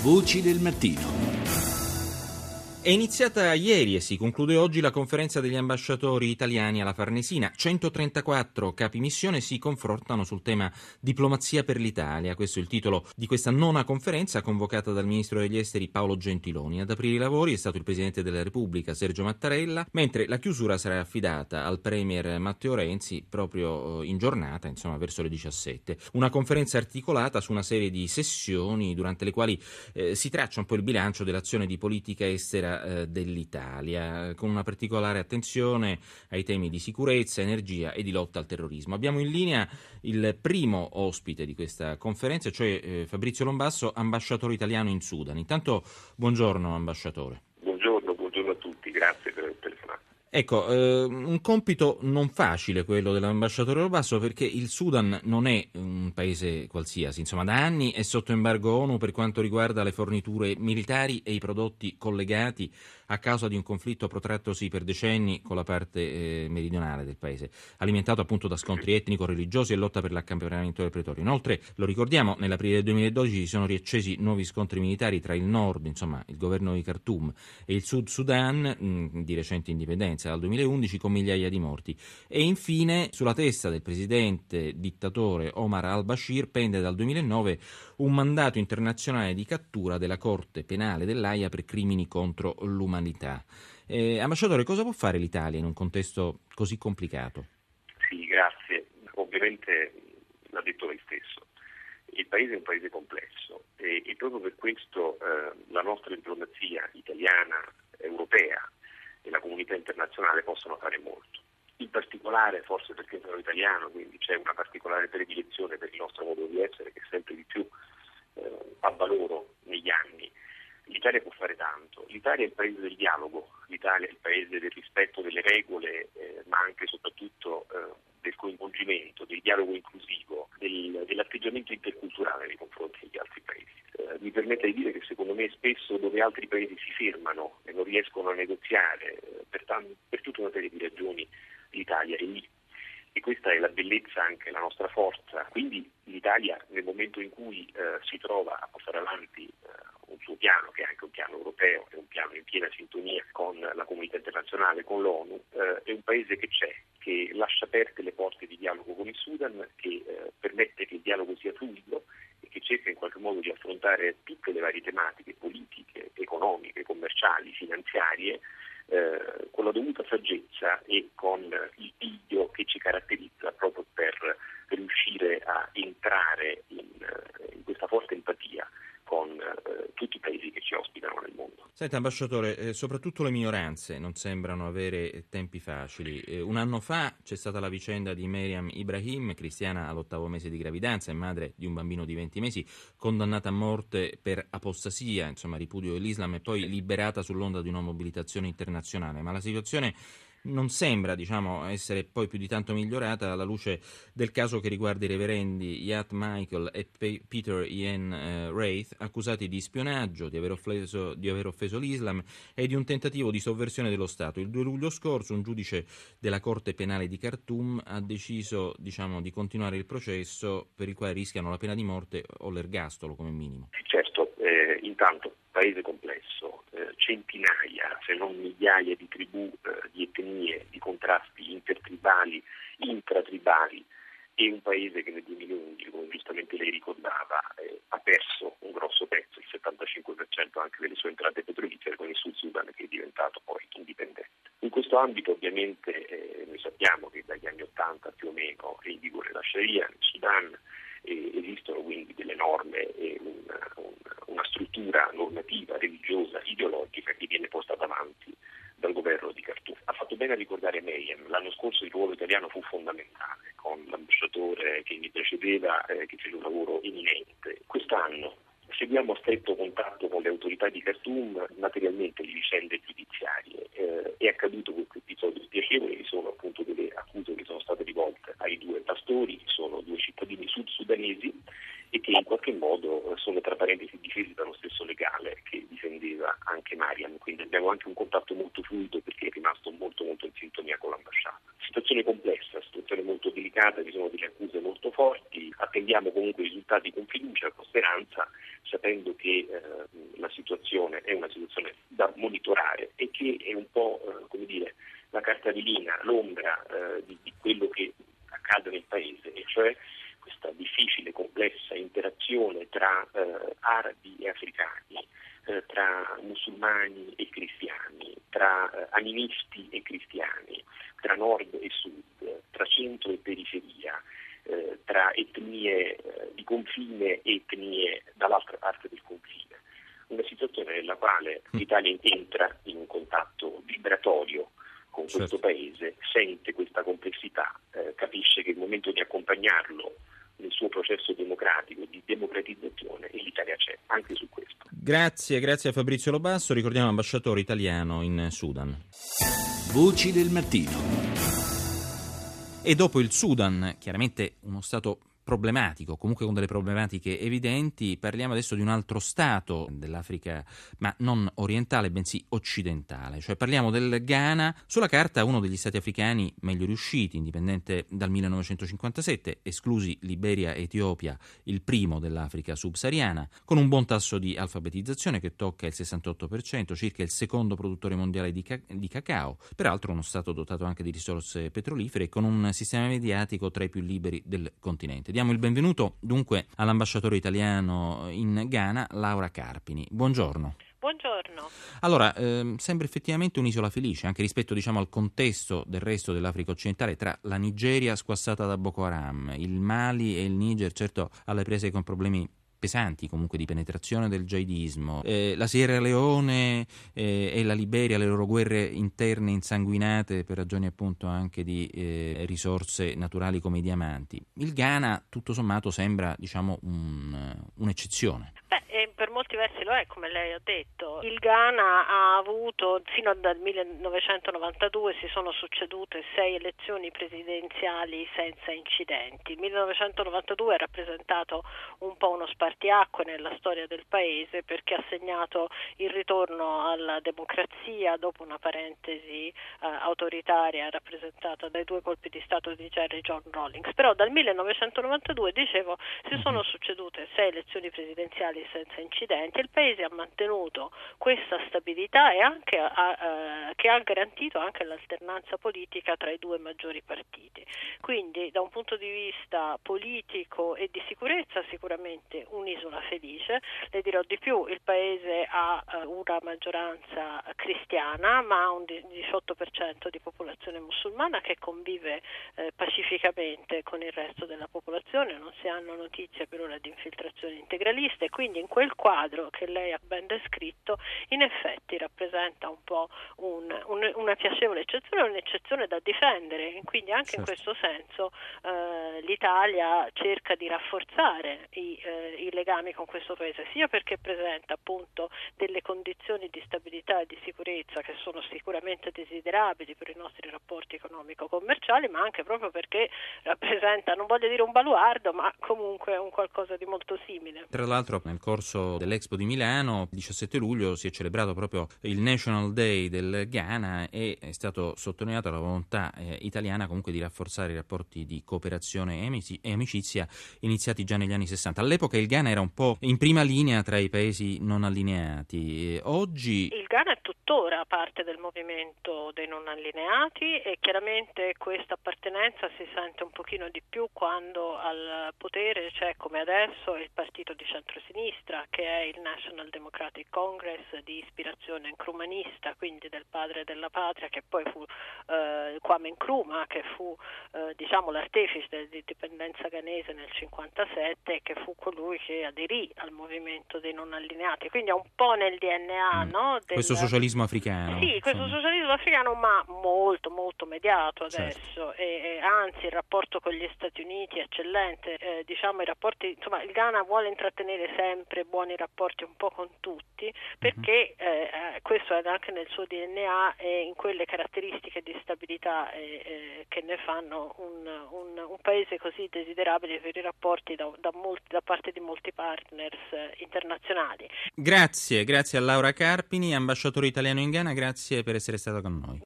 Voci del mattino. È iniziata ieri e si conclude oggi la conferenza degli ambasciatori italiani alla Farnesina. 134 capi missione si confrontano sul tema diplomazia per l'Italia. Questo è il titolo di questa nona conferenza convocata dal ministro degli esteri Paolo Gentiloni. Ad aprire i lavori è stato il presidente della Repubblica Sergio Mattarella, mentre la chiusura sarà affidata al premier Matteo Renzi proprio eh, in giornata, insomma verso le 17. Una conferenza articolata su una serie di sessioni durante le quali eh, si traccia un po' il bilancio dell'azione di politica estera eh, dell'Italia, con una particolare attenzione ai temi di sicurezza, energia e di lotta al terrorismo. Abbiamo in linea il primo ospite di questa conferenza, cioè eh, Fabrizio Lombasso, ambasciatore italiano in Sudan. Intanto, buongiorno ambasciatore. Buongiorno, buongiorno a tutti, grazie per il telefonato. Ecco, eh, un compito non facile quello dell'ambasciatore Lombasso perché il Sudan non è un paese qualsiasi, insomma da anni è sotto embargo ONU per quanto riguarda le forniture militari e i prodotti collegati a causa di un conflitto protrattosi per decenni con la parte eh, meridionale del paese, alimentato appunto da scontri etnico-religiosi e lotta per l'accampionamento del pretorio. Inoltre, lo ricordiamo, nell'aprile del 2012 si sono riaccesi nuovi scontri militari tra il nord, insomma il governo di Khartoum, e il sud Sudan, mh, di recente indipendenza dal 2011, con migliaia di morti. E infine, sulla testa del presidente dittatore Omar al-Bashir pende dal 2009 un mandato internazionale di cattura della Corte Penale dell'AIA per crimini contro l'umanità umanità. Eh, ambasciatore, cosa può fare l'Italia in un contesto così complicato? Sì, grazie. Ovviamente l'ha detto lei stesso. Il paese è un paese complesso e, e proprio per questo eh, la nostra diplomazia italiana, europea e la comunità internazionale possono fare molto. In particolare, forse perché sono italiano, quindi c'è una particolare predilezione per il nostro modo di essere che sempre di più eh, avvaloro negli anni l'Italia può fare tanto. L'Italia è il paese del dialogo, l'Italia è il paese del rispetto delle regole, eh, ma anche e soprattutto eh, del coinvolgimento, del dialogo inclusivo, del, dell'atteggiamento interculturale nei confronti degli altri paesi. Eh, mi permette di dire che secondo me spesso dove altri paesi si fermano e non riescono a negoziare eh, per, t- per tutta una serie di ragioni l'Italia è lì e questa è la bellezza, anche la nostra forza. Quindi l'Italia nel momento in cui eh, si trova a portare avanti eh, un suo piano, che è anche un piano europeo, è un piano in piena sintonia con la comunità internazionale, con l'ONU, eh, è un paese che c'è, che lascia aperte le porte di dialogo con il Sudan, che eh, permette che il dialogo sia fluido che cerca in qualche modo di affrontare tutte le varie tematiche politiche, economiche, commerciali, finanziarie, eh, con la dovuta saggezza e con il piglio che ci caratterizza proprio per riuscire a entrare in, eh, in questa forte empatia con eh, tutti i paesi che ci ospitano nel mondo. Senta, ambasciatore, eh, soprattutto le minoranze non sembrano avere tempi facili. Eh, un anno fa c'è stata la vicenda di Meriam Ibrahim, cristiana all'ottavo mese di gravidanza e madre di un bambino di 20 mesi, condannata a morte per apostasia, insomma ripudio dell'Islam e poi liberata sull'onda di una mobilitazione internazionale. Ma la situazione non sembra diciamo, essere poi più di tanto migliorata alla luce del caso che riguarda i reverendi Yat Michael e P- Peter Ian eh, Wraith, accusati di spionaggio, di aver, offeso, di aver, offeso, l'Islam e di un tentativo di sovversione dello Stato. Il 2 luglio scorso un giudice della Corte Penale di Khartoum ha deciso diciamo, di continuare il processo per il quale rischiano la pena di morte o l'ergastolo come minimo. Certo, eh, intanto paese complesso, eh, centinaia se non migliaia di tribù, eh, di etnie, di contrasti intertribali, intratribali e un paese che nel 2011, come giustamente lei ricordava, eh, ha perso un grosso pezzo, il 75% anche delle sue entrate petrolifere con il Sud Sudan che è diventato poi indipendente. In questo ambito ovviamente eh, noi sappiamo che dagli anni 80 più o meno è in vigore la Sharia nel Sudan, esistono quindi delle norme e una, una struttura normativa, religiosa, ideologica che viene posta davanti dal governo di Khartoum. Ha fatto bene a ricordare Mayhem, l'anno scorso il ruolo italiano fu fondamentale, con l'ambasciatore che mi precedeva eh, che fece un lavoro eminente. Quest'anno seguiamo a stretto contatto con le autorità di Khartoum materialmente le vicende giudiziarie. Eh, è accaduto questo episodio spiacevole, vi sono appunto delle accuse che sono state rivolte ai due pastori, che sono due cittadini sud-sudanesi e che in qualche modo sono tra parentesi difesi dallo stesso legale che difendeva anche Mariam, quindi abbiamo anche un contatto molto fluido perché è rimasto molto molto in sintonia con l'ambasciata. Situazione complessa, situazione molto delicata, ci sono delle accuse molto forti, attendiamo comunque i risultati con fiducia, con speranza, sapendo che eh, la situazione è una situazione da monitorare e che è un po' eh, come dire, la carta velina, l'ombra eh, di, di quello che accade nel Paese, e cioè questa difficile, complessa interazione tra eh, arabi e africani, eh, tra musulmani e cristiani, tra eh, animisti e cristiani, tra nord e sud, tra centro e periferia, eh, tra etnie eh, di confine e etnie dall'altra parte del confine. Una situazione nella quale mm. l'Italia entra in un contatto vibratorio con certo. questo paese, sente questa complessità, eh, capisce che è il momento di accompagnarlo nel suo processo democratico di democratizzazione e l'Italia c'è anche su questo. Grazie, grazie a Fabrizio Lobasso, ricordiamo ambasciatore italiano in Sudan. Voci del mattino. E dopo il Sudan, chiaramente uno Stato problematico, comunque con delle problematiche evidenti. Parliamo adesso di un altro Stato dell'Africa, ma non orientale, bensì occidentale. Cioè parliamo del Ghana, sulla carta uno degli Stati africani meglio riusciti, indipendente dal 1957, esclusi Liberia e Etiopia, il primo dell'Africa subsahariana, con un buon tasso di alfabetizzazione che tocca il 68%, circa il secondo produttore mondiale di, ca- di cacao, peraltro uno Stato dotato anche di risorse petrolifere e con un sistema mediatico tra i più liberi del continente. Diamo il benvenuto dunque all'ambasciatore italiano in Ghana, Laura Carpini. Buongiorno. Buongiorno. Allora, ehm, sembra effettivamente un'isola felice, anche rispetto diciamo, al contesto del resto dell'Africa occidentale, tra la Nigeria squassata da Boko Haram, il Mali e il Niger, certo alle prese con problemi pesanti comunque di penetrazione del jihadismo. Eh, la Sierra Leone eh, e la Liberia, le loro guerre interne insanguinate per ragioni appunto anche di eh, risorse naturali come i diamanti. Il Ghana tutto sommato sembra diciamo un, un'eccezione. Beh, molti versi lo è, come lei ha detto. Il Ghana ha avuto, fino al 1992 si sono succedute sei elezioni presidenziali senza incidenti. Il 1992 ha rappresentato un po' uno spartiacque nella storia del paese perché ha segnato il ritorno alla democrazia dopo una parentesi eh, autoritaria rappresentata dai due colpi di Stato di Jerry John Rawlings. Però dal 1992, dicevo, si sono succedute sei elezioni presidenziali senza incidenti incidenti, il Paese ha mantenuto questa stabilità e anche, ha, eh, che ha garantito anche l'alternanza politica tra i due maggiori partiti. Quindi da un punto di vista politico e di sicurezza sicuramente un'isola felice, le dirò di più, il Paese ha eh, una maggioranza cristiana ma ha un 18% di popolazione musulmana che convive eh, pacificamente con il resto della popolazione, non si hanno notizie per ora di infiltrazioni integraliste, quindi in quel quadro che lei ha ben descritto in effetti rappresenta un po' un, un, una piacevole eccezione, un'eccezione da difendere, quindi anche certo. in questo senso eh, l'Italia cerca di rafforzare i, eh, i, legami con questo paese, sia perché presenta appunto delle condizioni di stabilità e di sicurezza che sono sicuramente desiderabili per i nostri rapporti economico-commerciali, ma anche proprio perché rappresenta, non voglio dire un baluardo, ma comunque un qualcosa di molto simile. Tra l'altro nel corso dell'Expo di Milano, il 17 luglio si è celebrato proprio il National Day del Ghana e è stato sottolineata la volontà eh, italiana comunque di rafforzare i rapporti di cooperazione e amicizia iniziati già negli anni 60. All'epoca il Ghana era un po' in prima linea tra i paesi non allineati. Oggi il Ghana tuttora parte del movimento dei non allineati e chiaramente questa appartenenza si sente un pochino di più quando al potere c'è come adesso il partito di centrosinistra che è il National Democratic Congress di ispirazione nkrumahista, quindi del padre della patria, che poi fu eh, Kwame Nkrumah, che fu eh, diciamo, l'artefice dell'indipendenza ghanese nel 1957 e che fu colui che aderì al movimento dei non allineati, quindi è un po' nel DNA mm. no, del... questo socialismo africano. Sì, questo insomma. socialismo africano, ma molto molto mediato certo. adesso certo. e, e, anzi il rapporto con gli Stati Uniti è eccellente, eh, diciamo i rapporti, insomma il Ghana vuole intrattenere sempre buoni rapporti un po' con tutti, perché mhm. eh, eh, questo è anche nel suo DNA e in quelle caratteristiche di stabilità eh, eh, che ne fanno un, un, un, paese così desiderabile per i rapporti da, da, molti, da parte di molti partners eh, internazionali. Grazie, grazie a Laura Carpini, ambasciatore italiano in Ghana, grazie per essere stata con noi.